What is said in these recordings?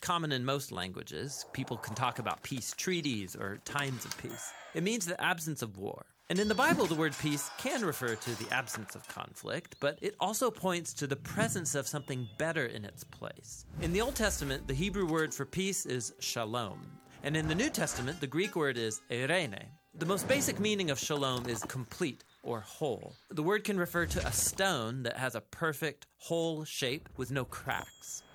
common in most languages. People can talk about peace treaties or times of peace. It means the absence of war. And in the Bible, the word peace can refer to the absence of conflict, but it also points to the presence of something better in its place. In the Old Testament, the Hebrew word for peace is shalom. And in the New Testament, the Greek word is eirene. The most basic meaning of shalom is complete or whole. The word can refer to a stone that has a perfect, whole shape with no cracks.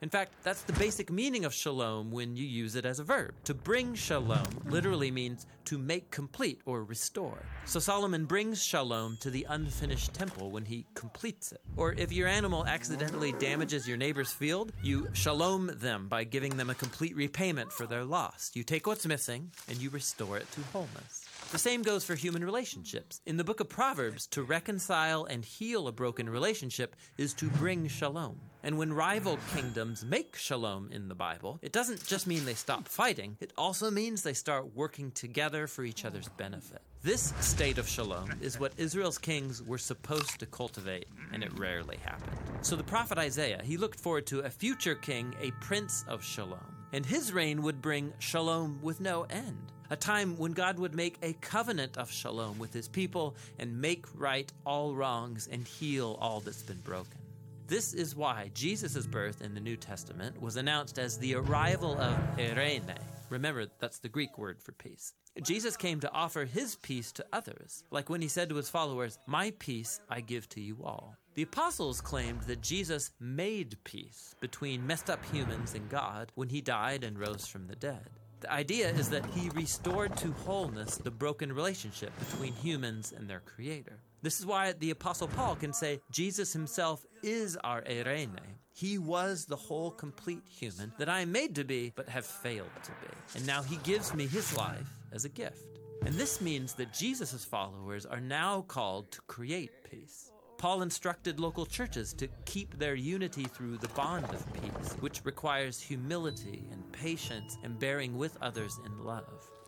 In fact, that's the basic meaning of shalom when you use it as a verb. To bring shalom literally means to make complete or restore. So Solomon brings shalom to the unfinished temple when he completes it. Or if your animal accidentally damages your neighbor's field, you shalom them by giving them a complete repayment for their loss. You take what's missing and you restore it to wholeness. The same goes for human relationships. In the book of Proverbs, to reconcile and heal a broken relationship is to bring shalom. And when rival kingdoms make shalom in the Bible, it doesn't just mean they stop fighting, it also means they start working together for each other's benefit. This state of shalom is what Israel's kings were supposed to cultivate, and it rarely happened. So the prophet Isaiah, he looked forward to a future king, a prince of shalom, and his reign would bring shalom with no end a time when God would make a covenant of shalom with his people and make right all wrongs and heal all that's been broken. This is why Jesus' birth in the New Testament was announced as the arrival of eirene. Remember, that's the Greek word for peace. Jesus came to offer his peace to others, like when he said to his followers, My peace I give to you all. The apostles claimed that Jesus made peace between messed up humans and God when he died and rose from the dead. The idea is that he restored to wholeness the broken relationship between humans and their creator. This is why the Apostle Paul can say Jesus himself is our eirene. He was the whole complete human that I am made to be, but have failed to be. And now he gives me his life as a gift. And this means that Jesus' followers are now called to create peace. Paul instructed local churches to keep their unity through the bond of peace, which requires humility and patience and bearing with others in love.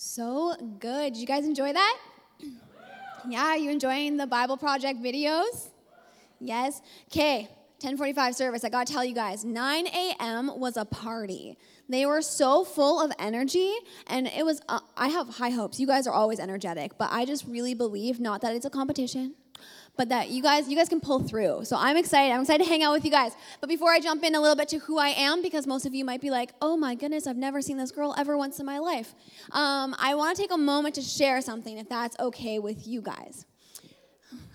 So good. Did you guys enjoy that? Yeah, you enjoying the Bible Project videos? Yes. Okay, 1045 service. I gotta tell you guys, 9 a.m. was a party. They were so full of energy, and it was, uh, I have high hopes. You guys are always energetic, but I just really believe not that it's a competition, but that you guys you guys can pull through. So I'm excited. I'm excited to hang out with you guys. But before I jump in a little bit to who I am, because most of you might be like, "Oh my goodness, I've never seen this girl ever once in my life." Um, I want to take a moment to share something, if that's okay with you guys.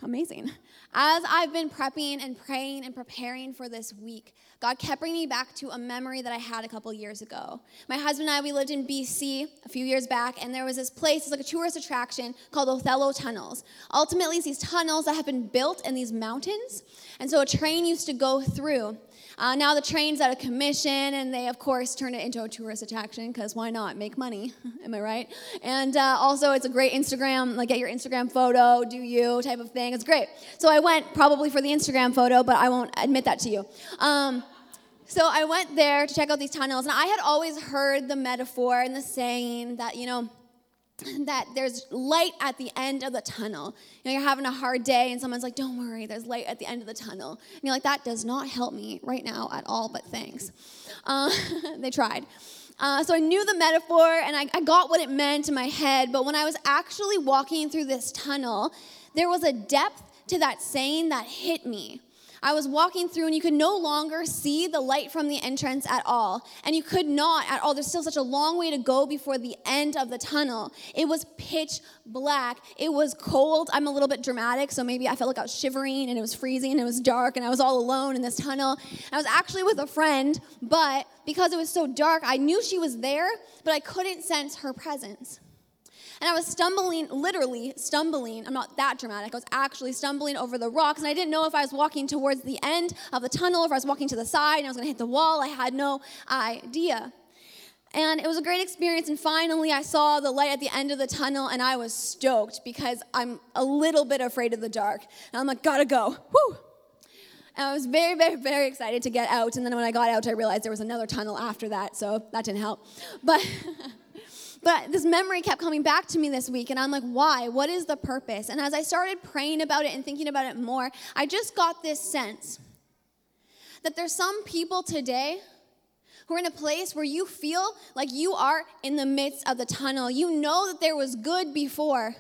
Amazing. As I've been prepping and praying and preparing for this week, God kept bringing me back to a memory that I had a couple years ago. My husband and I, we lived in BC a few years back, and there was this place, it's like a tourist attraction called Othello Tunnels. Ultimately, it's these tunnels that have been built in these mountains, and so a train used to go through. Uh, now the train's out of commission, and they, of course, turn it into a tourist attraction because why not? Make money, am I right? And uh, also, it's a great Instagram, like get your Instagram photo, do you type of thing. It's great. So I went probably for the Instagram photo, but I won't admit that to you. Um, so I went there to check out these tunnels, and I had always heard the metaphor and the saying that, you know, that there's light at the end of the tunnel. You know, you're having a hard day and someone's like, don't worry, there's light at the end of the tunnel. And you're like, that does not help me right now at all, but thanks. Uh, they tried. Uh, so I knew the metaphor and I, I got what it meant in my head, but when I was actually walking through this tunnel, there was a depth to that saying that hit me. I was walking through and you could no longer see the light from the entrance at all. And you could not at all. There's still such a long way to go before the end of the tunnel. It was pitch black. It was cold. I'm a little bit dramatic, so maybe I felt like I was shivering and it was freezing and it was dark and I was all alone in this tunnel. I was actually with a friend, but because it was so dark, I knew she was there, but I couldn't sense her presence. And I was stumbling, literally stumbling. I'm not that dramatic. I was actually stumbling over the rocks, and I didn't know if I was walking towards the end of the tunnel, if I was walking to the side, and I was going to hit the wall. I had no idea. And it was a great experience. And finally, I saw the light at the end of the tunnel, and I was stoked because I'm a little bit afraid of the dark. And I'm like, gotta go. Woo! And I was very, very, very excited to get out. And then when I got out, I realized there was another tunnel after that, so that didn't help. But. But this memory kept coming back to me this week, and I'm like, why? What is the purpose? And as I started praying about it and thinking about it more, I just got this sense that there's some people today who are in a place where you feel like you are in the midst of the tunnel. You know that there was good before,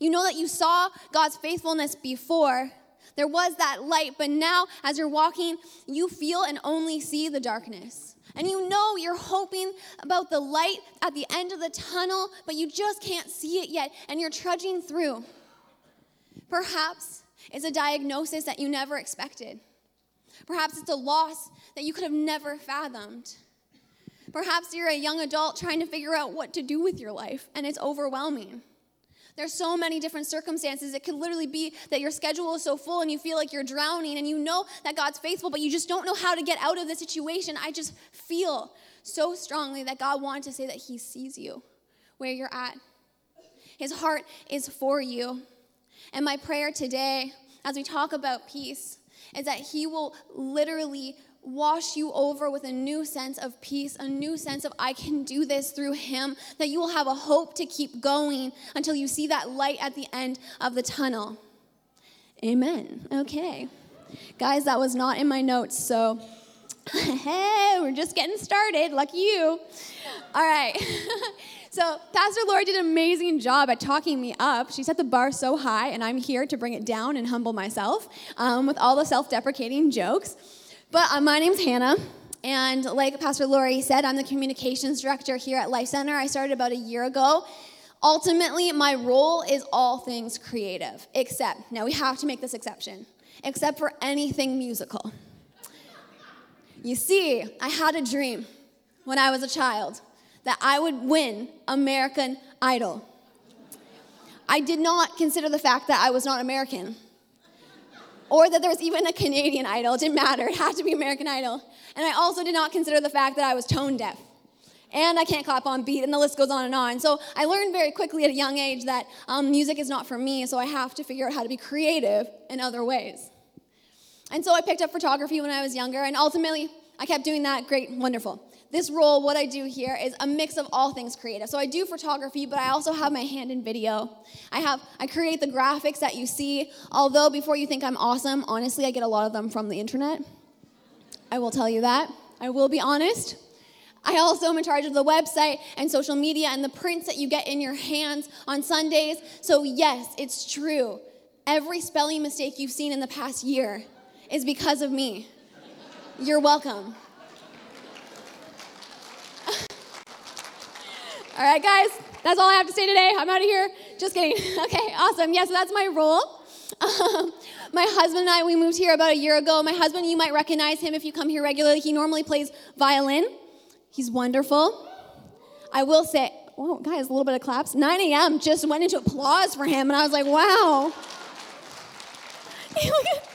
you know that you saw God's faithfulness before. There was that light, but now as you're walking, you feel and only see the darkness and you know you're hoping about the light at the end of the tunnel, but you just can't see it yet, and you're trudging through. Perhaps it's a diagnosis that you never expected. Perhaps it's a loss that you could have never fathomed. Perhaps you're a young adult trying to figure out what to do with your life, and it's overwhelming. There's so many different circumstances. It could literally be that your schedule is so full and you feel like you're drowning and you know that God's faithful, but you just don't know how to get out of the situation. I just feel so strongly that God wanted to say that He sees you where you're at. His heart is for you. And my prayer today, as we talk about peace, is that He will literally wash you over with a new sense of peace, a new sense of I can do this through Him, that you will have a hope to keep going until you see that light at the end of the tunnel. Amen. Okay. Guys, that was not in my notes, so hey, we're just getting started. Lucky you. All right. so, Pastor Lori did an amazing job at talking me up. She set the bar so high, and I'm here to bring it down and humble myself um, with all the self deprecating jokes. But uh, my name's Hannah. And like Pastor Lori said, I'm the communications director here at Life Center. I started about a year ago. Ultimately, my role is all things creative, except, now we have to make this exception, except for anything musical. You see, I had a dream when I was a child that I would win American Idol. I did not consider the fact that I was not American or that there was even a Canadian Idol. It didn't matter, it had to be American Idol. And I also did not consider the fact that I was tone deaf. And I can't clap on beat, and the list goes on and on. So I learned very quickly at a young age that um, music is not for me, so I have to figure out how to be creative in other ways. And so I picked up photography when I was younger, and ultimately I kept doing that. Great, wonderful this role, what I do here is a mix of all things creative. So I do photography, but I also have my hand in video. I have I create the graphics that you see. Although before you think I'm awesome, honestly, I get a lot of them from the internet. I will tell you that. I will be honest. I also am in charge of the website and social media and the prints that you get in your hands on Sundays. So, yes, it's true. Every spelling mistake you've seen in the past year is because of me. You're welcome. All right, guys, that's all I have to say today. I'm out of here. Just kidding. Okay, awesome. Yeah, so that's my role. Um, my husband and I, we moved here about a year ago. My husband, you might recognize him if you come here regularly. He normally plays violin. He's wonderful. I will say, oh, guys, a little bit of claps. 9 a.m. just went into applause for him, and I was like, wow.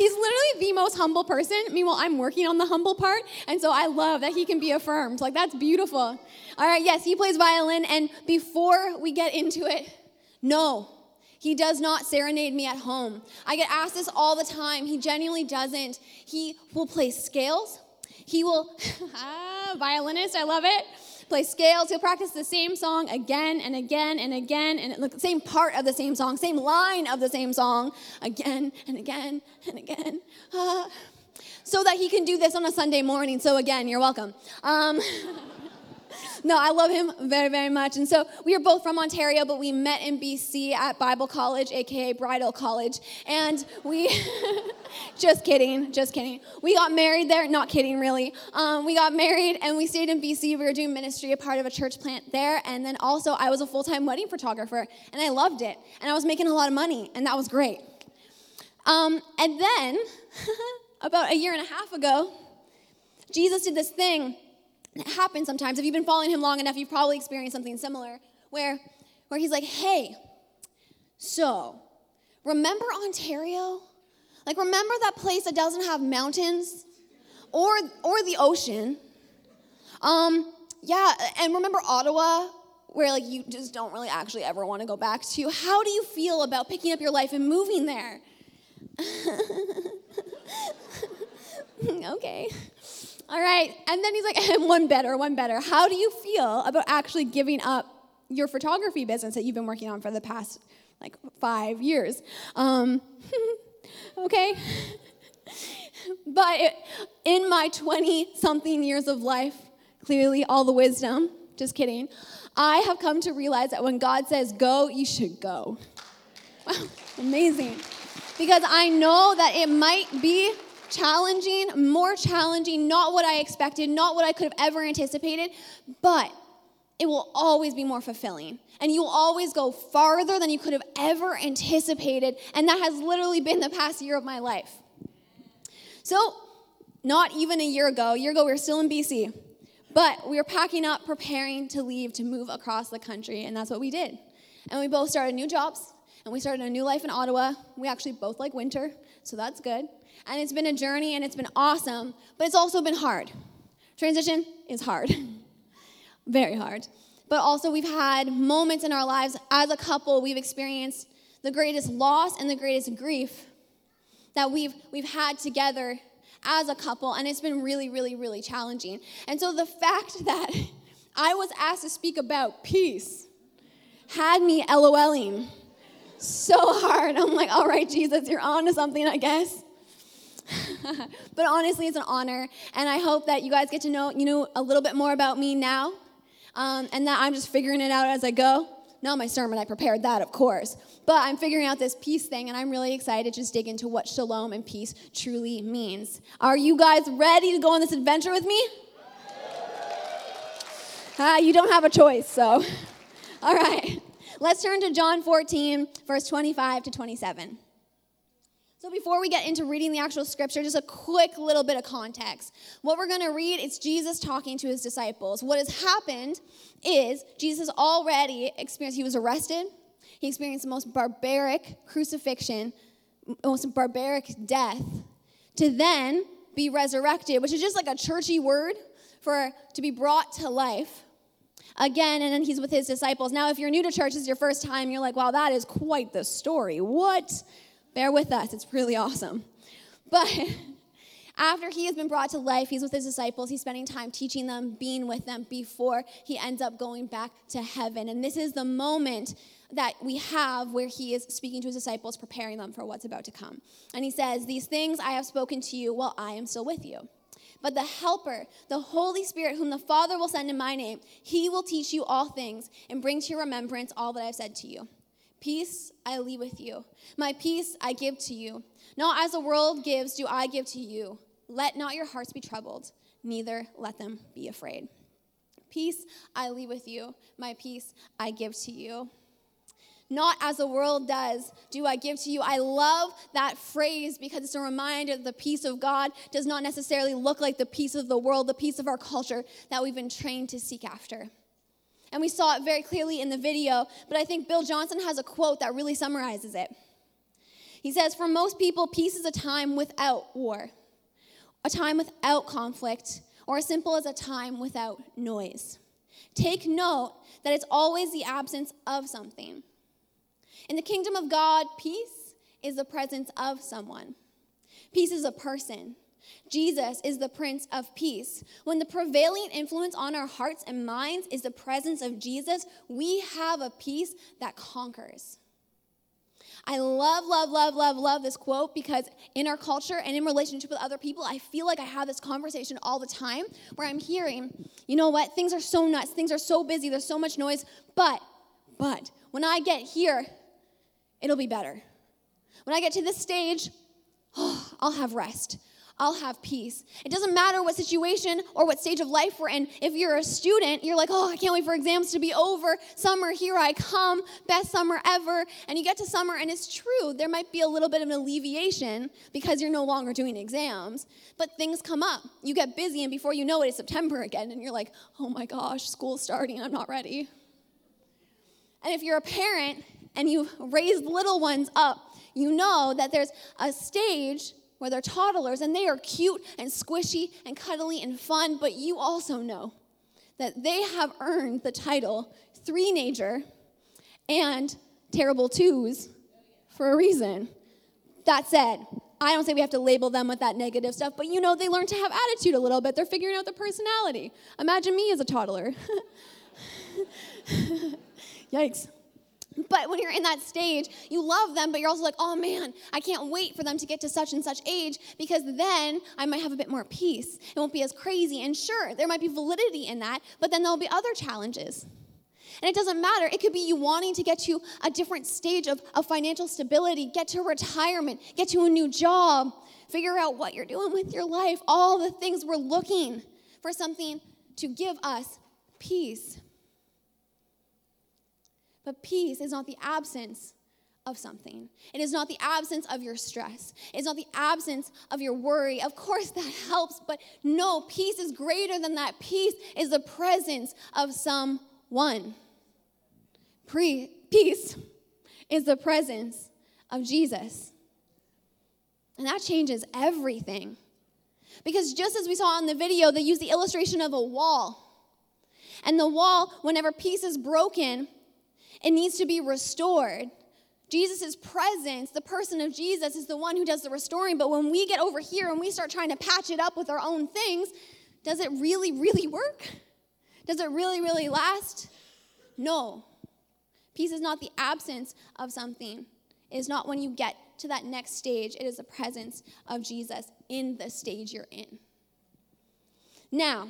He's literally the most humble person. Meanwhile, I'm working on the humble part, and so I love that he can be affirmed. Like, that's beautiful. All right, yes, he plays violin, and before we get into it, no, he does not serenade me at home. I get asked this all the time. He genuinely doesn't. He will play scales. He will, ah, violinist, I love it. Play scales. He'll practice the same song again and again and again, and the same part of the same song, same line of the same song again and again and again. Uh, so that he can do this on a Sunday morning. So, again, you're welcome. Um, no, I love him very, very much. And so we are both from Ontario, but we met in BC at Bible College, aka Bridal College. And we, just kidding, just kidding. We got married there, not kidding, really. Um, we got married and we stayed in BC. We were doing ministry, a part of a church plant there. And then also, I was a full time wedding photographer, and I loved it. And I was making a lot of money, and that was great. Um, and then, about a year and a half ago, Jesus did this thing it happens sometimes. If you've been following him long enough, you've probably experienced something similar where, where he's like, hey, so remember Ontario? Like, remember that place that doesn't have mountains or, or the ocean? Um, yeah, and remember Ottawa, where like you just don't really actually ever want to go back to? How do you feel about picking up your life and moving there? okay. All right. And then he's like, and one better, one better. How do you feel about actually giving up your photography business that you've been working on for the past like five years? Um, okay. but in my 20 something years of life, clearly all the wisdom, just kidding, I have come to realize that when God says go, you should go. Wow, amazing. Because I know that it might be challenging, more challenging, not what I expected, not what I could have ever anticipated, but it will always be more fulfilling. And you will always go farther than you could have ever anticipated. And that has literally been the past year of my life. So, not even a year ago, a year ago, we were still in BC, but we were packing up, preparing to leave to move across the country. And that's what we did. And we both started new jobs, and we started a new life in Ottawa. We actually both like winter, so that's good and it's been a journey and it's been awesome, but it's also been hard. Transition is hard, very hard. But also, we've had moments in our lives as a couple, we've experienced the greatest loss and the greatest grief that we've, we've had together as a couple, and it's been really, really, really challenging. And so, the fact that I was asked to speak about peace had me LOLing so hard. I'm like, all right, Jesus, you're on to something, I guess. but honestly, it's an honor, and I hope that you guys get to know you know a little bit more about me now, um, and that I'm just figuring it out as I go. Not my sermon, I prepared that, of course, but I'm figuring out this peace thing, and I'm really excited to just dig into what shalom and peace truly means. Are you guys ready to go on this adventure with me? Ah, you don't have a choice, so. All right. Let's turn to John 14, verse 25 to 27. So, before we get into reading the actual scripture, just a quick little bit of context. What we're going to read is Jesus talking to his disciples. What has happened is Jesus already experienced, he was arrested, he experienced the most barbaric crucifixion, most barbaric death, to then be resurrected, which is just like a churchy word for to be brought to life again, and then he's with his disciples. Now, if you're new to church, this is your first time, you're like, wow, that is quite the story. What? Bear with us, it's really awesome. But after he has been brought to life, he's with his disciples, he's spending time teaching them, being with them before he ends up going back to heaven. And this is the moment that we have where he is speaking to his disciples, preparing them for what's about to come. And he says, These things I have spoken to you while I am still with you. But the Helper, the Holy Spirit, whom the Father will send in my name, he will teach you all things and bring to your remembrance all that I've said to you. Peace I leave with you. My peace I give to you. Not as the world gives, do I give to you. Let not your hearts be troubled, neither let them be afraid. Peace I leave with you. My peace I give to you. Not as the world does, do I give to you. I love that phrase because it's a reminder that the peace of God does not necessarily look like the peace of the world, the peace of our culture that we've been trained to seek after. And we saw it very clearly in the video, but I think Bill Johnson has a quote that really summarizes it. He says, For most people, peace is a time without war, a time without conflict, or as simple as a time without noise. Take note that it's always the absence of something. In the kingdom of God, peace is the presence of someone. Peace is a person, Jesus is the Prince of Peace. When the prevailing influence on our hearts and minds is the presence of Jesus, we have a peace that conquers. I love, love, love, love, love this quote because in our culture and in relationship with other people, I feel like I have this conversation all the time where I'm hearing, you know what, things are so nuts, things are so busy, there's so much noise, but, but, when I get here, it'll be better. When I get to this stage, oh, I'll have rest. I'll have peace. It doesn't matter what situation or what stage of life we're in. If you're a student, you're like, oh, I can't wait for exams to be over. Summer, here I come. Best summer ever. And you get to summer, and it's true, there might be a little bit of an alleviation because you're no longer doing exams. But things come up. You get busy, and before you know it, it's September again, and you're like, oh my gosh, school's starting. I'm not ready. And if you're a parent and you raise little ones up, you know that there's a stage where they're toddlers and they are cute and squishy and cuddly and fun, but you also know that they have earned the title three nager and terrible twos for a reason. That said, I don't say we have to label them with that negative stuff, but you know, they learn to have attitude a little bit. They're figuring out their personality. Imagine me as a toddler. Yikes. But when you're in that stage, you love them, but you're also like, oh man, I can't wait for them to get to such and such age because then I might have a bit more peace. It won't be as crazy. And sure, there might be validity in that, but then there'll be other challenges. And it doesn't matter. It could be you wanting to get to a different stage of, of financial stability, get to retirement, get to a new job, figure out what you're doing with your life, all the things we're looking for something to give us peace. But peace is not the absence of something. It is not the absence of your stress. It's not the absence of your worry. Of course, that helps, but no, peace is greater than that. Peace is the presence of someone. Pre- peace is the presence of Jesus. And that changes everything. Because just as we saw in the video, they use the illustration of a wall. And the wall, whenever peace is broken, it needs to be restored. Jesus' presence, the person of Jesus, is the one who does the restoring. But when we get over here and we start trying to patch it up with our own things, does it really, really work? Does it really, really last? No. Peace is not the absence of something, it is not when you get to that next stage, it is the presence of Jesus in the stage you're in. Now,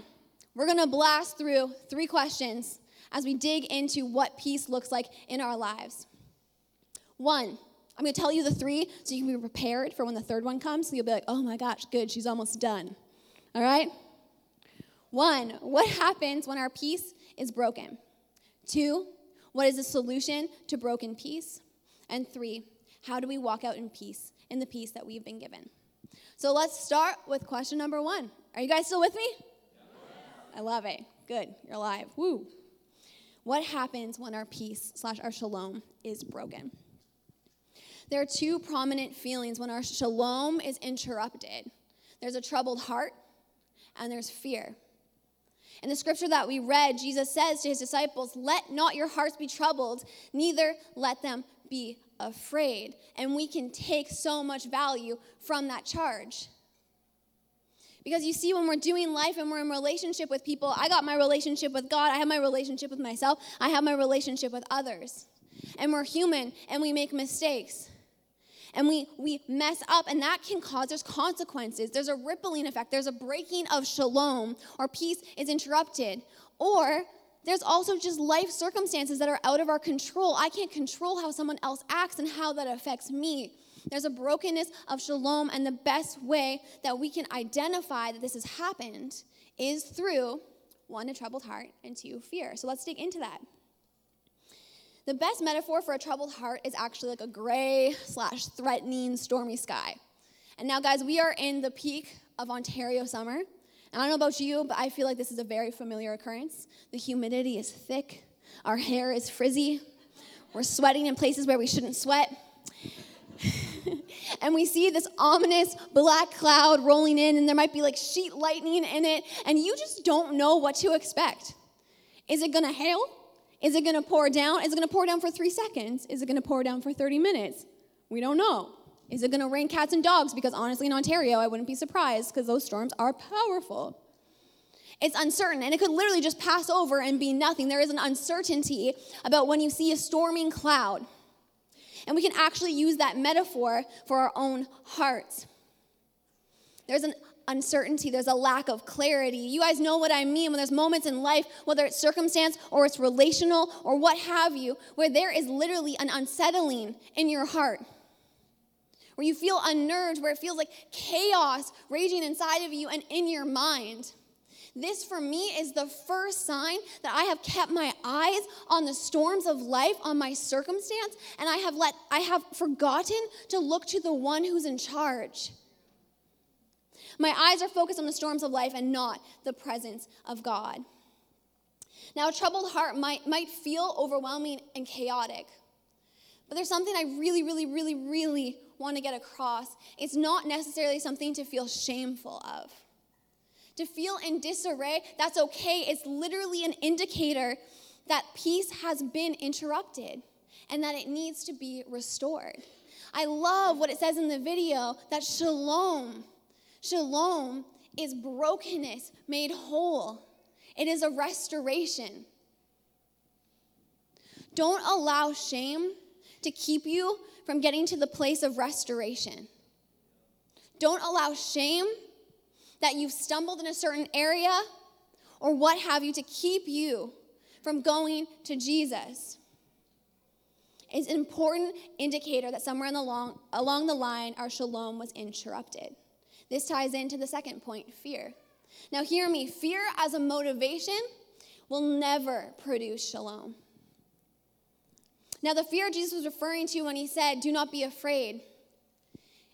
we're going to blast through three questions as we dig into what peace looks like in our lives. One, I'm going to tell you the three so you can be prepared for when the third one comes. So you'll be like, oh my gosh, good, she's almost done. All right? One, what happens when our peace is broken? Two, what is the solution to broken peace? And three, how do we walk out in peace, in the peace that we've been given? So let's start with question number one. Are you guys still with me? I love it. Good, you're alive. Woo. What happens when our peace slash our shalom is broken? There are two prominent feelings when our shalom is interrupted there's a troubled heart, and there's fear. In the scripture that we read, Jesus says to his disciples, Let not your hearts be troubled, neither let them be afraid. And we can take so much value from that charge. Because you see, when we're doing life and we're in relationship with people, I got my relationship with God, I have my relationship with myself, I have my relationship with others. And we're human and we make mistakes. And we, we mess up, and that can cause there's consequences. There's a rippling effect. There's a breaking of shalom, or peace is interrupted. Or there's also just life circumstances that are out of our control. I can't control how someone else acts and how that affects me. There's a brokenness of shalom, and the best way that we can identify that this has happened is through one, a troubled heart, and two, fear. So let's dig into that. The best metaphor for a troubled heart is actually like a gray slash threatening stormy sky. And now, guys, we are in the peak of Ontario summer. And I don't know about you, but I feel like this is a very familiar occurrence. The humidity is thick, our hair is frizzy, we're sweating in places where we shouldn't sweat. and we see this ominous black cloud rolling in, and there might be like sheet lightning in it, and you just don't know what to expect. Is it gonna hail? Is it gonna pour down? Is it gonna pour down for three seconds? Is it gonna pour down for 30 minutes? We don't know. Is it to rain cats and dogs? Because honestly, in Ontario, I wouldn't be surprised because those storms are powerful. It's uncertain, and it could literally just pass over and be nothing. There is an uncertainty about when you see a storming cloud. And we can actually use that metaphor for our own hearts. There's an uncertainty, there's a lack of clarity. You guys know what I mean when there's moments in life, whether it's circumstance or it's relational or what have you, where there is literally an unsettling in your heart. Where you feel unnerved, where it feels like chaos raging inside of you and in your mind. This for me is the first sign that I have kept my eyes on the storms of life, on my circumstance, and I have let I have forgotten to look to the one who's in charge. My eyes are focused on the storms of life and not the presence of God. Now, a troubled heart might, might feel overwhelming and chaotic. But there's something I really, really, really, really want to get across. It's not necessarily something to feel shameful of. To feel in disarray, that's okay. It's literally an indicator that peace has been interrupted and that it needs to be restored. I love what it says in the video that shalom Shalom is brokenness made whole, it is a restoration. Don't allow shame to keep you from getting to the place of restoration. Don't allow shame that you've stumbled in a certain area or what have you to keep you from going to Jesus. It's an important indicator that somewhere the long, along the line our shalom was interrupted. This ties into the second point fear. Now, hear me fear as a motivation will never produce shalom. Now, the fear Jesus was referring to when he said, Do not be afraid,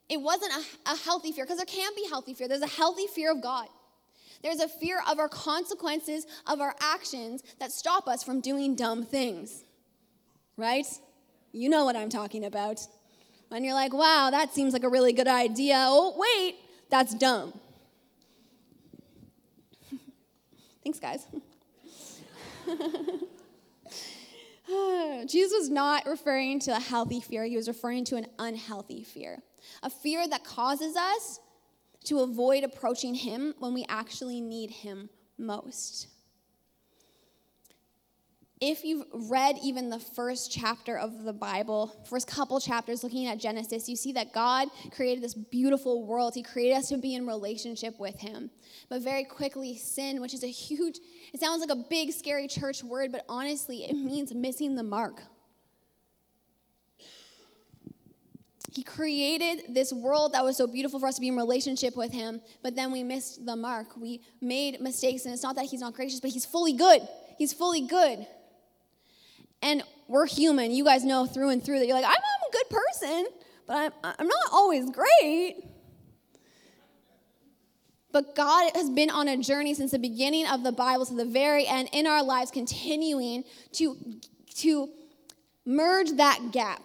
it wasn't a, a healthy fear, because there can't be healthy fear. There's a healthy fear of God. There's a fear of our consequences of our actions that stop us from doing dumb things. Right? You know what I'm talking about. When you're like, wow, that seems like a really good idea. Oh, wait, that's dumb. Thanks, guys. Jesus was not referring to a healthy fear, he was referring to an unhealthy fear. A fear that causes us to avoid approaching him when we actually need him most if you've read even the first chapter of the Bible, first couple chapters looking at Genesis, you see that God created this beautiful world. He created us to be in relationship with Him. But very quickly, sin, which is a huge, it sounds like a big, scary church word, but honestly, it means missing the mark. He created this world that was so beautiful for us to be in relationship with Him, but then we missed the mark. We made mistakes, and it's not that He's not gracious, but He's fully good. He's fully good. And we're human. You guys know through and through that you're like, I'm, a good person, but I'm, I'm not always great. But God has been on a journey since the beginning of the Bible to the very end in our lives, continuing to, to merge that gap.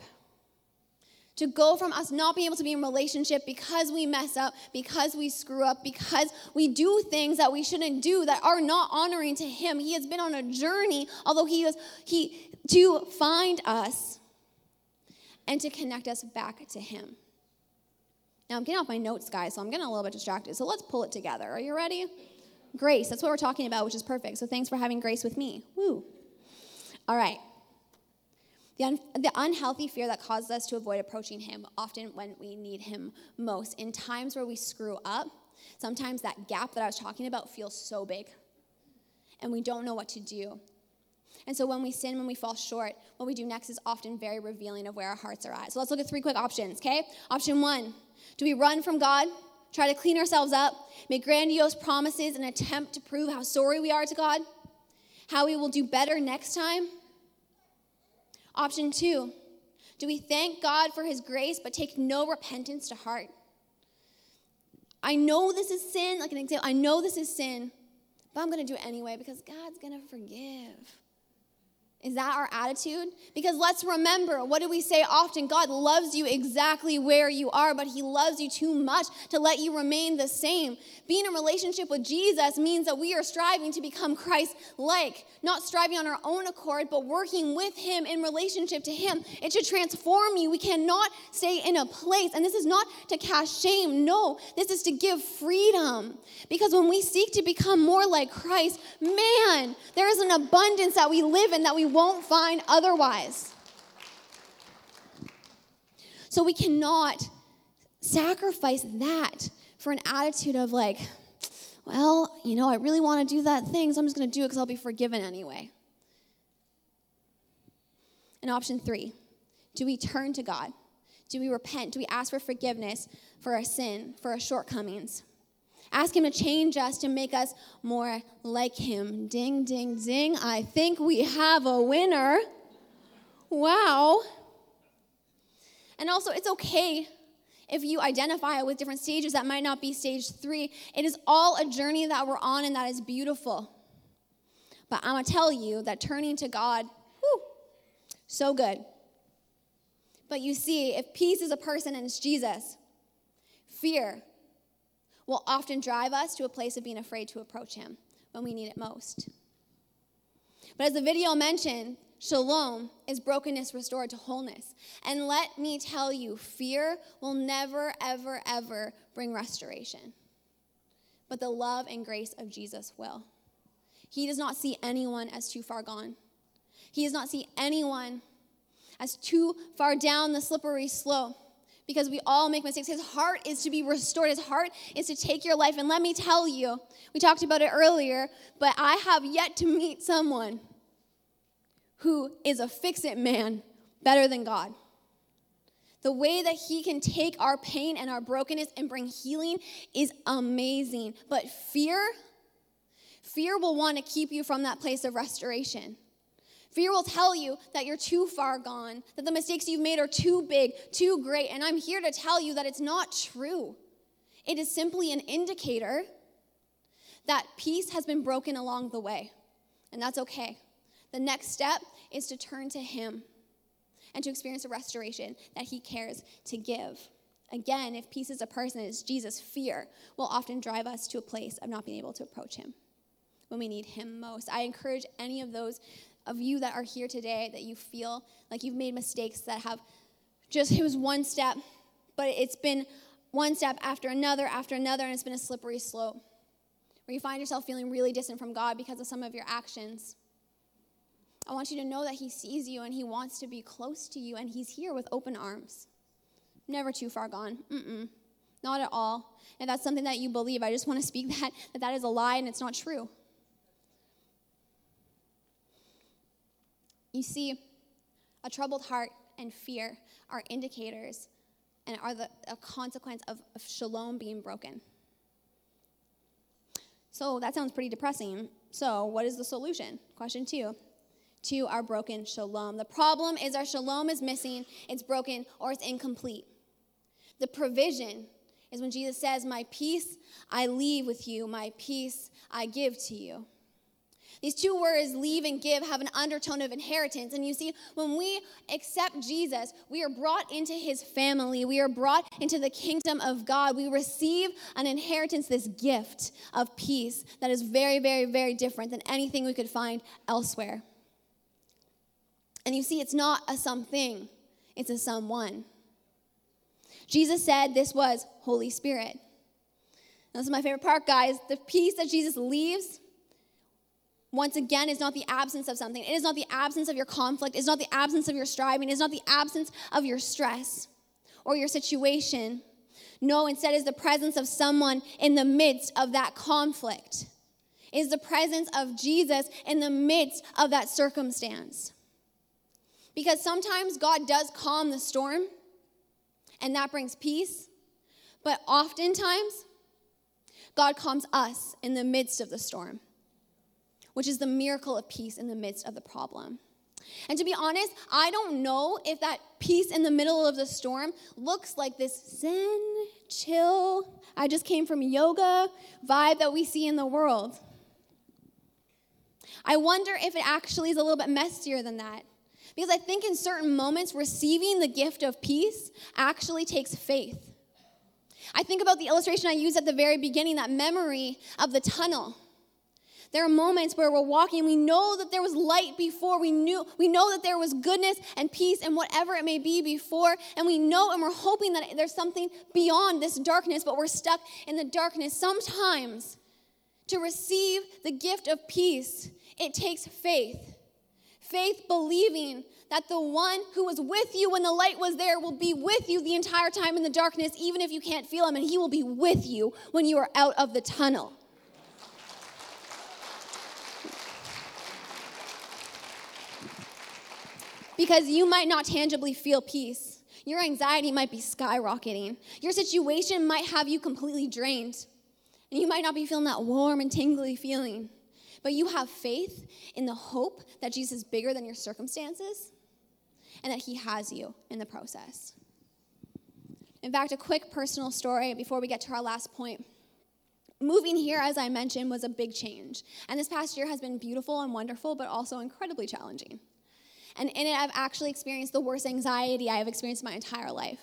To go from us not being able to be in relationship because we mess up, because we screw up, because we do things that we shouldn't do that are not honoring to Him. He has been on a journey, although He is He to find us and to connect us back to Him. Now, I'm getting off my notes, guys, so I'm getting a little bit distracted. So let's pull it together. Are you ready? Grace, that's what we're talking about, which is perfect. So thanks for having grace with me. Woo. All right. The, un- the unhealthy fear that causes us to avoid approaching Him, often when we need Him most. In times where we screw up, sometimes that gap that I was talking about feels so big, and we don't know what to do. And so when we sin, when we fall short, what we do next is often very revealing of where our hearts are at. So let's look at three quick options, okay? Option one do we run from God, try to clean ourselves up, make grandiose promises, and attempt to prove how sorry we are to God, how we will do better next time? Option two do we thank God for his grace but take no repentance to heart? I know this is sin, like an example, I know this is sin, but I'm going to do it anyway because God's going to forgive. Is that our attitude? Because let's remember, what do we say often? God loves you exactly where you are, but He loves you too much to let you remain the same. Being in relationship with Jesus means that we are striving to become Christ like, not striving on our own accord, but working with Him in relationship to Him. It should transform you. We cannot stay in a place, and this is not to cast shame. No, this is to give freedom. Because when we seek to become more like Christ, man, there is an abundance that we live in that we won't find otherwise. So we cannot sacrifice that for an attitude of like, well, you know, I really want to do that thing, so I'm just going to do it because I'll be forgiven anyway. And option three do we turn to God? Do we repent? Do we ask for forgiveness for our sin, for our shortcomings? Ask Him to change us, to make us more like Him. Ding, ding, ding. I think we have a winner. Wow. And also, it's okay if you identify with different stages that might not be stage three. It is all a journey that we're on, and that is beautiful. But I'm going to tell you that turning to God, whew, so good. But you see, if peace is a person and it's Jesus, fear will often drive us to a place of being afraid to approach Him when we need it most. But as the video mentioned, shalom is brokenness restored to wholeness. And let me tell you, fear will never, ever, ever bring restoration. But the love and grace of Jesus will. He does not see anyone as too far gone. He does not see anyone as too far down the slippery slope because we all make mistakes. His heart is to be restored. His heart is to take your life. And let me tell you, we talked about it earlier, but I have yet to meet someone who is a fix it man better than God. The way that he can take our pain and our brokenness and bring healing is amazing. But fear, fear will want to keep you from that place of restoration. Fear will tell you that you're too far gone, that the mistakes you've made are too big, too great. And I'm here to tell you that it's not true. It is simply an indicator that peace has been broken along the way. And that's okay. The next step is to turn to Him and to experience a restoration that He cares to give. Again, if peace is a person, it's Jesus. Fear will often drive us to a place of not being able to approach Him when we need Him most. I encourage any of those of you that are here today that you feel like you've made mistakes that have just, it was one step, but it's been one step after another after another, and it's been a slippery slope where you find yourself feeling really distant from God because of some of your actions. I want you to know that He sees you and He wants to be close to you, and He's here with open arms. Never too far gone. Mm-mm. Not at all. If that's something that you believe, I just want to speak that, that that is a lie and it's not true. You see, a troubled heart and fear are indicators and are the, a consequence of, of shalom being broken. So that sounds pretty depressing. So, what is the solution? Question two to our broken shalom. The problem is our shalom is missing, it's broken, or it's incomplete. The provision is when Jesus says, My peace I leave with you, my peace I give to you. These two words, leave and give, have an undertone of inheritance. And you see, when we accept Jesus, we are brought into his family. We are brought into the kingdom of God. We receive an inheritance, this gift of peace that is very, very, very different than anything we could find elsewhere. And you see, it's not a something, it's a someone. Jesus said this was Holy Spirit. This is my favorite part, guys. The peace that Jesus leaves once again, is not the absence of something. It is not the absence of your conflict. It's not the absence of your striving. It's not the absence of your stress or your situation. No, instead, is the presence of someone in the midst of that conflict. It is the presence of Jesus in the midst of that circumstance. Because sometimes God does calm the storm, and that brings peace. But oftentimes, God calms us in the midst of the storm which is the miracle of peace in the midst of the problem. And to be honest, I don't know if that peace in the middle of the storm looks like this zen, chill, I just came from yoga vibe that we see in the world. I wonder if it actually is a little bit messier than that. Because I think in certain moments, receiving the gift of peace actually takes faith. I think about the illustration I used at the very beginning, that memory of the tunnel. There are moments where we're walking, we know that there was light before, we knew we know that there was goodness and peace and whatever it may be before, and we know and we're hoping that there's something beyond this darkness, but we're stuck in the darkness. Sometimes to receive the gift of peace, it takes faith. Faith believing that the one who was with you when the light was there will be with you the entire time in the darkness, even if you can't feel him, and he will be with you when you are out of the tunnel. Because you might not tangibly feel peace. Your anxiety might be skyrocketing. Your situation might have you completely drained. And you might not be feeling that warm and tingly feeling. But you have faith in the hope that Jesus is bigger than your circumstances and that he has you in the process. In fact, a quick personal story before we get to our last point. Moving here, as I mentioned, was a big change. And this past year has been beautiful and wonderful, but also incredibly challenging. And in it, I've actually experienced the worst anxiety I have experienced my entire life.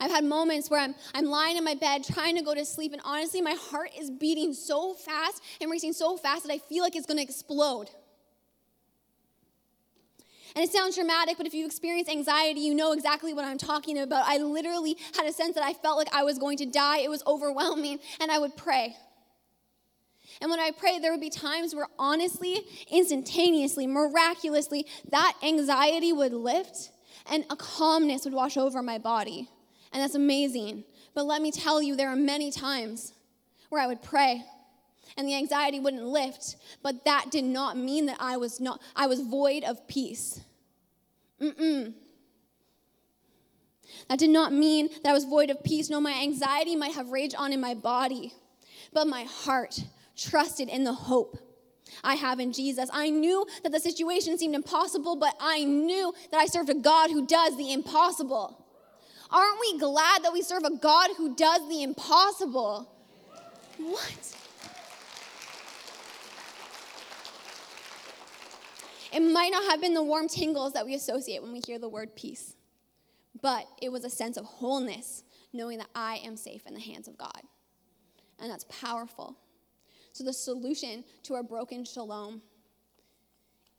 I've had moments where I'm, I'm lying in my bed trying to go to sleep, and honestly, my heart is beating so fast and racing so fast that I feel like it's gonna explode. And it sounds dramatic, but if you experience anxiety, you know exactly what I'm talking about. I literally had a sense that I felt like I was going to die. It was overwhelming, and I would pray. And when I prayed, there would be times where honestly, instantaneously, miraculously, that anxiety would lift and a calmness would wash over my body. And that's amazing. But let me tell you, there are many times where I would pray and the anxiety wouldn't lift, but that did not mean that I was not I was void of peace. Mm-mm. That did not mean that I was void of peace. No, my anxiety might have raged on in my body, but my heart trusted in the hope I have in Jesus. I knew that the situation seemed impossible, but I knew that I served a God who does the impossible. Aren't we glad that we serve a God who does the impossible? What? It might not have been the warm tingles that we associate when we hear the word peace, but it was a sense of wholeness, knowing that I am safe in the hands of God. And that's powerful. So, the solution to our broken shalom,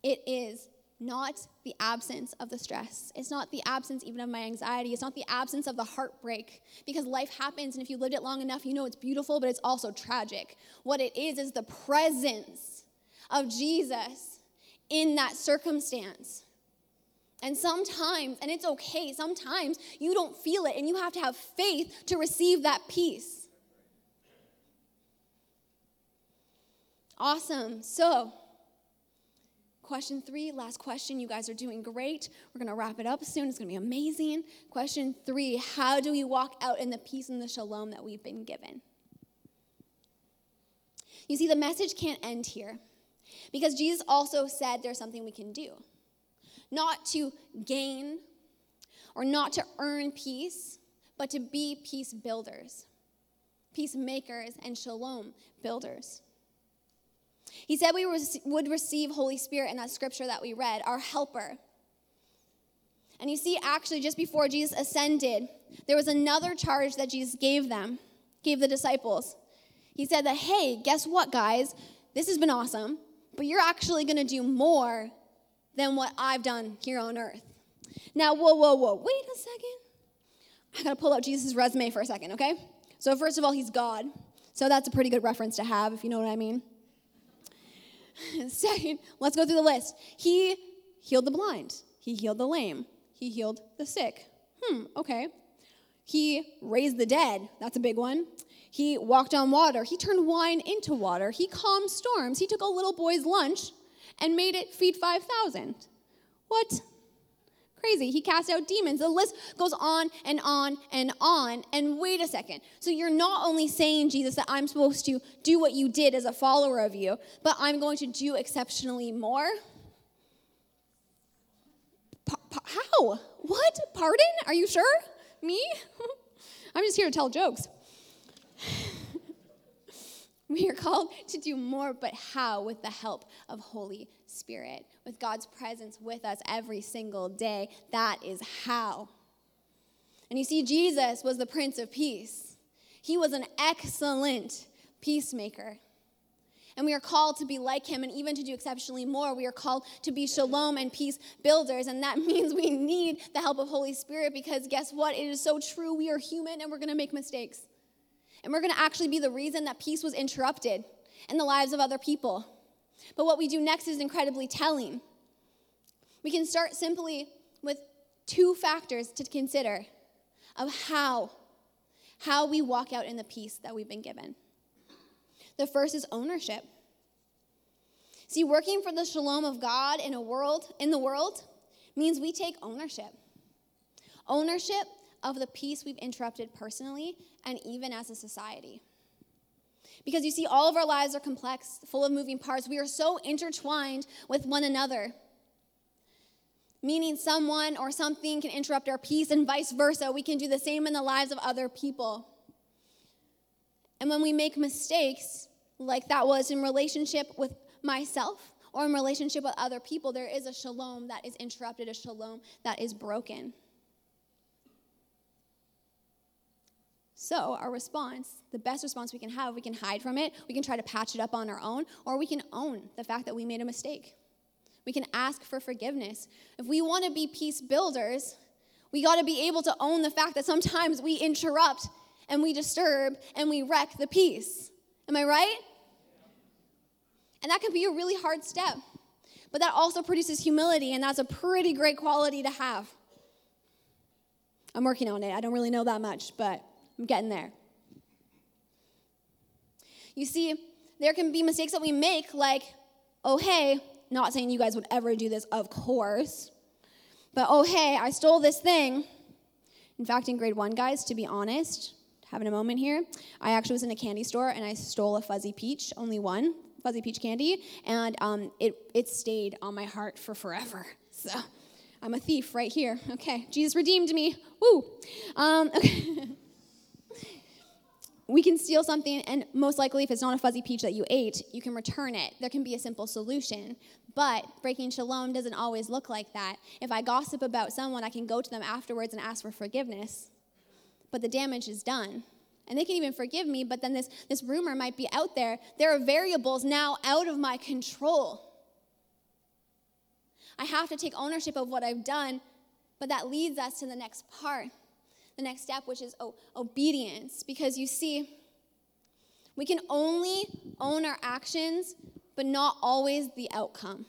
it is not the absence of the stress. It's not the absence even of my anxiety. It's not the absence of the heartbreak because life happens, and if you lived it long enough, you know it's beautiful, but it's also tragic. What it is is the presence of Jesus in that circumstance. And sometimes, and it's okay, sometimes you don't feel it, and you have to have faith to receive that peace. Awesome. So, question three, last question. You guys are doing great. We're going to wrap it up soon. It's going to be amazing. Question three How do we walk out in the peace and the shalom that we've been given? You see, the message can't end here because Jesus also said there's something we can do. Not to gain or not to earn peace, but to be peace builders, peacemakers, and shalom builders. He said we would receive Holy Spirit in that scripture that we read, our helper. And you see, actually, just before Jesus ascended, there was another charge that Jesus gave them, gave the disciples. He said that, hey, guess what, guys? This has been awesome, but you're actually going to do more than what I've done here on earth. Now, whoa, whoa, whoa, wait a second. I got to pull out Jesus' resume for a second, okay? So, first of all, he's God. So, that's a pretty good reference to have, if you know what I mean. Second, let's go through the list. He healed the blind, he healed the lame, he healed the sick. Hmm, okay. He raised the dead. That's a big one. He walked on water. He turned wine into water. He calmed storms. He took a little boy's lunch and made it feed 5,000. What? Crazy. He cast out demons. The list goes on and on and on. And wait a second. So you're not only saying, Jesus, that I'm supposed to do what you did as a follower of you, but I'm going to do exceptionally more? Pa- pa- how? What? Pardon? Are you sure? Me? I'm just here to tell jokes. We are called to do more, but how? With the help of Holy Spirit, with God's presence with us every single day. That is how. And you see, Jesus was the Prince of Peace. He was an excellent peacemaker. And we are called to be like him and even to do exceptionally more. We are called to be shalom and peace builders. And that means we need the help of Holy Spirit because guess what? It is so true. We are human and we're going to make mistakes. And we're going to actually be the reason that peace was interrupted in the lives of other people. But what we do next is incredibly telling. We can start simply with two factors to consider of how how we walk out in the peace that we've been given. The first is ownership. See, working for the shalom of God in a world in the world means we take ownership. Ownership of the peace we've interrupted personally and even as a society. Because you see, all of our lives are complex, full of moving parts. We are so intertwined with one another. Meaning, someone or something can interrupt our peace, and vice versa. We can do the same in the lives of other people. And when we make mistakes, like that was in relationship with myself or in relationship with other people, there is a shalom that is interrupted, a shalom that is broken. So, our response, the best response we can have, we can hide from it, we can try to patch it up on our own, or we can own the fact that we made a mistake. We can ask for forgiveness. If we want to be peace builders, we got to be able to own the fact that sometimes we interrupt and we disturb and we wreck the peace. Am I right? And that can be a really hard step. But that also produces humility, and that's a pretty great quality to have. I'm working on it. I don't really know that much, but I'm getting there. You see, there can be mistakes that we make, like, oh, hey, not saying you guys would ever do this, of course, but oh, hey, I stole this thing. In fact, in grade one, guys, to be honest, having a moment here, I actually was in a candy store and I stole a fuzzy peach, only one fuzzy peach candy, and um, it, it stayed on my heart for forever. So I'm a thief right here. Okay, Jesus redeemed me. Woo! Um, okay. We can steal something, and most likely, if it's not a fuzzy peach that you ate, you can return it. There can be a simple solution. But breaking shalom doesn't always look like that. If I gossip about someone, I can go to them afterwards and ask for forgiveness. But the damage is done. And they can even forgive me, but then this, this rumor might be out there. There are variables now out of my control. I have to take ownership of what I've done, but that leads us to the next part the next step, which is obedience. Because you see, we can only own our actions, but not always the outcome.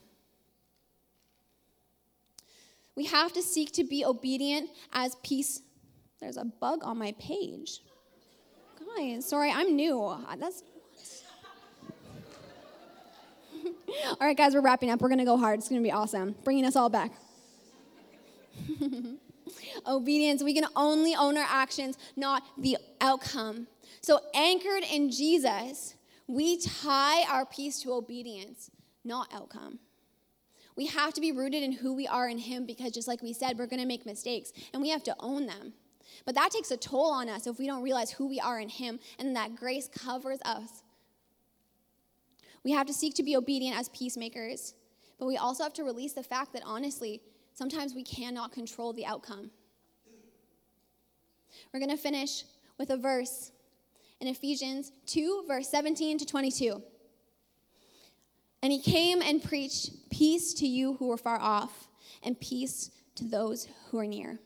We have to seek to be obedient as peace. There's a bug on my page. Guys, sorry, I'm new. That's. all right, guys, we're wrapping up. We're going to go hard. It's going to be awesome. Bringing us all back. obedience. We can only own our actions, not the outcome. So, anchored in Jesus, we tie our peace to obedience, not outcome. We have to be rooted in who we are in Him because, just like we said, we're going to make mistakes and we have to own them. But that takes a toll on us if we don't realize who we are in Him and that grace covers us. We have to seek to be obedient as peacemakers, but we also have to release the fact that honestly, sometimes we cannot control the outcome. We're going to finish with a verse in Ephesians 2, verse 17 to 22. And he came and preached peace to you who are far off, and peace to those who are near.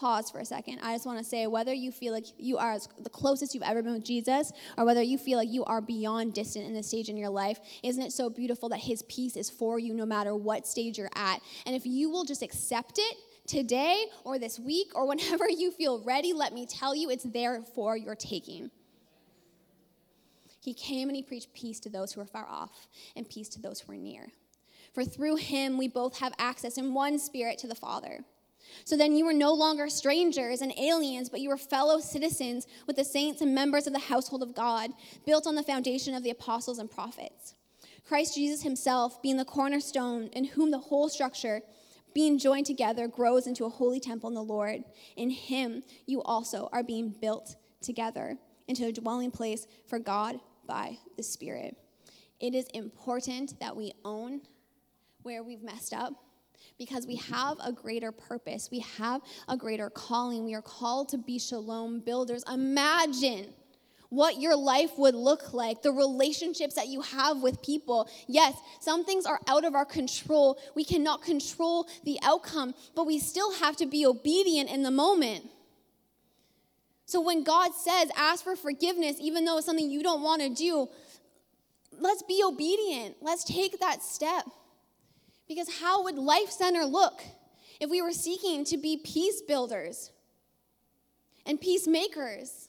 Pause for a second. I just want to say whether you feel like you are the closest you've ever been with Jesus, or whether you feel like you are beyond distant in this stage in your life, isn't it so beautiful that his peace is for you no matter what stage you're at? And if you will just accept it, today or this week or whenever you feel ready, let me tell you, it's there for your taking. He came and he preached peace to those who are far off and peace to those who are near. For through him we both have access in one spirit to the Father. So then you were no longer strangers and aliens, but you were fellow citizens with the saints and members of the household of God, built on the foundation of the apostles and prophets. Christ Jesus himself being the cornerstone, in whom the whole structure being joined together grows into a holy temple in the Lord. In him you also are being built together into a dwelling place for God by the Spirit. It is important that we own where we've messed up because we have a greater purpose. We have a greater calling. We are called to be shalom builders. Imagine what your life would look like, the relationships that you have with people. Yes, some things are out of our control. We cannot control the outcome, but we still have to be obedient in the moment. So when God says, ask for forgiveness, even though it's something you don't want to do, let's be obedient. Let's take that step. Because how would Life Center look if we were seeking to be peace builders and peacemakers?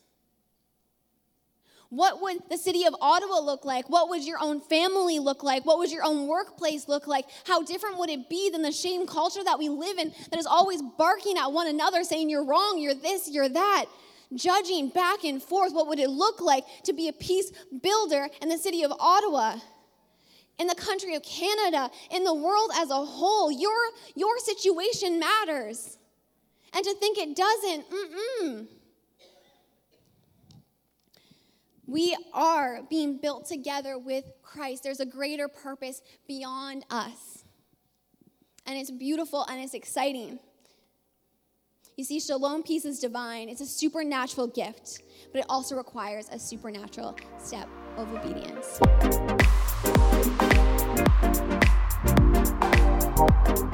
What would the city of Ottawa look like? What would your own family look like? What would your own workplace look like? How different would it be than the shame culture that we live in that is always barking at one another, saying, You're wrong, you're this, you're that? Judging back and forth, what would it look like to be a peace builder in the city of Ottawa? In the country of Canada, in the world as a whole, your, your situation matters. And to think it doesn't, mm-mm. We are being built together with Christ. There's a greater purpose beyond us. And it's beautiful and it's exciting. You see, shalom peace is divine, it's a supernatural gift, but it also requires a supernatural step of obedience. Thank you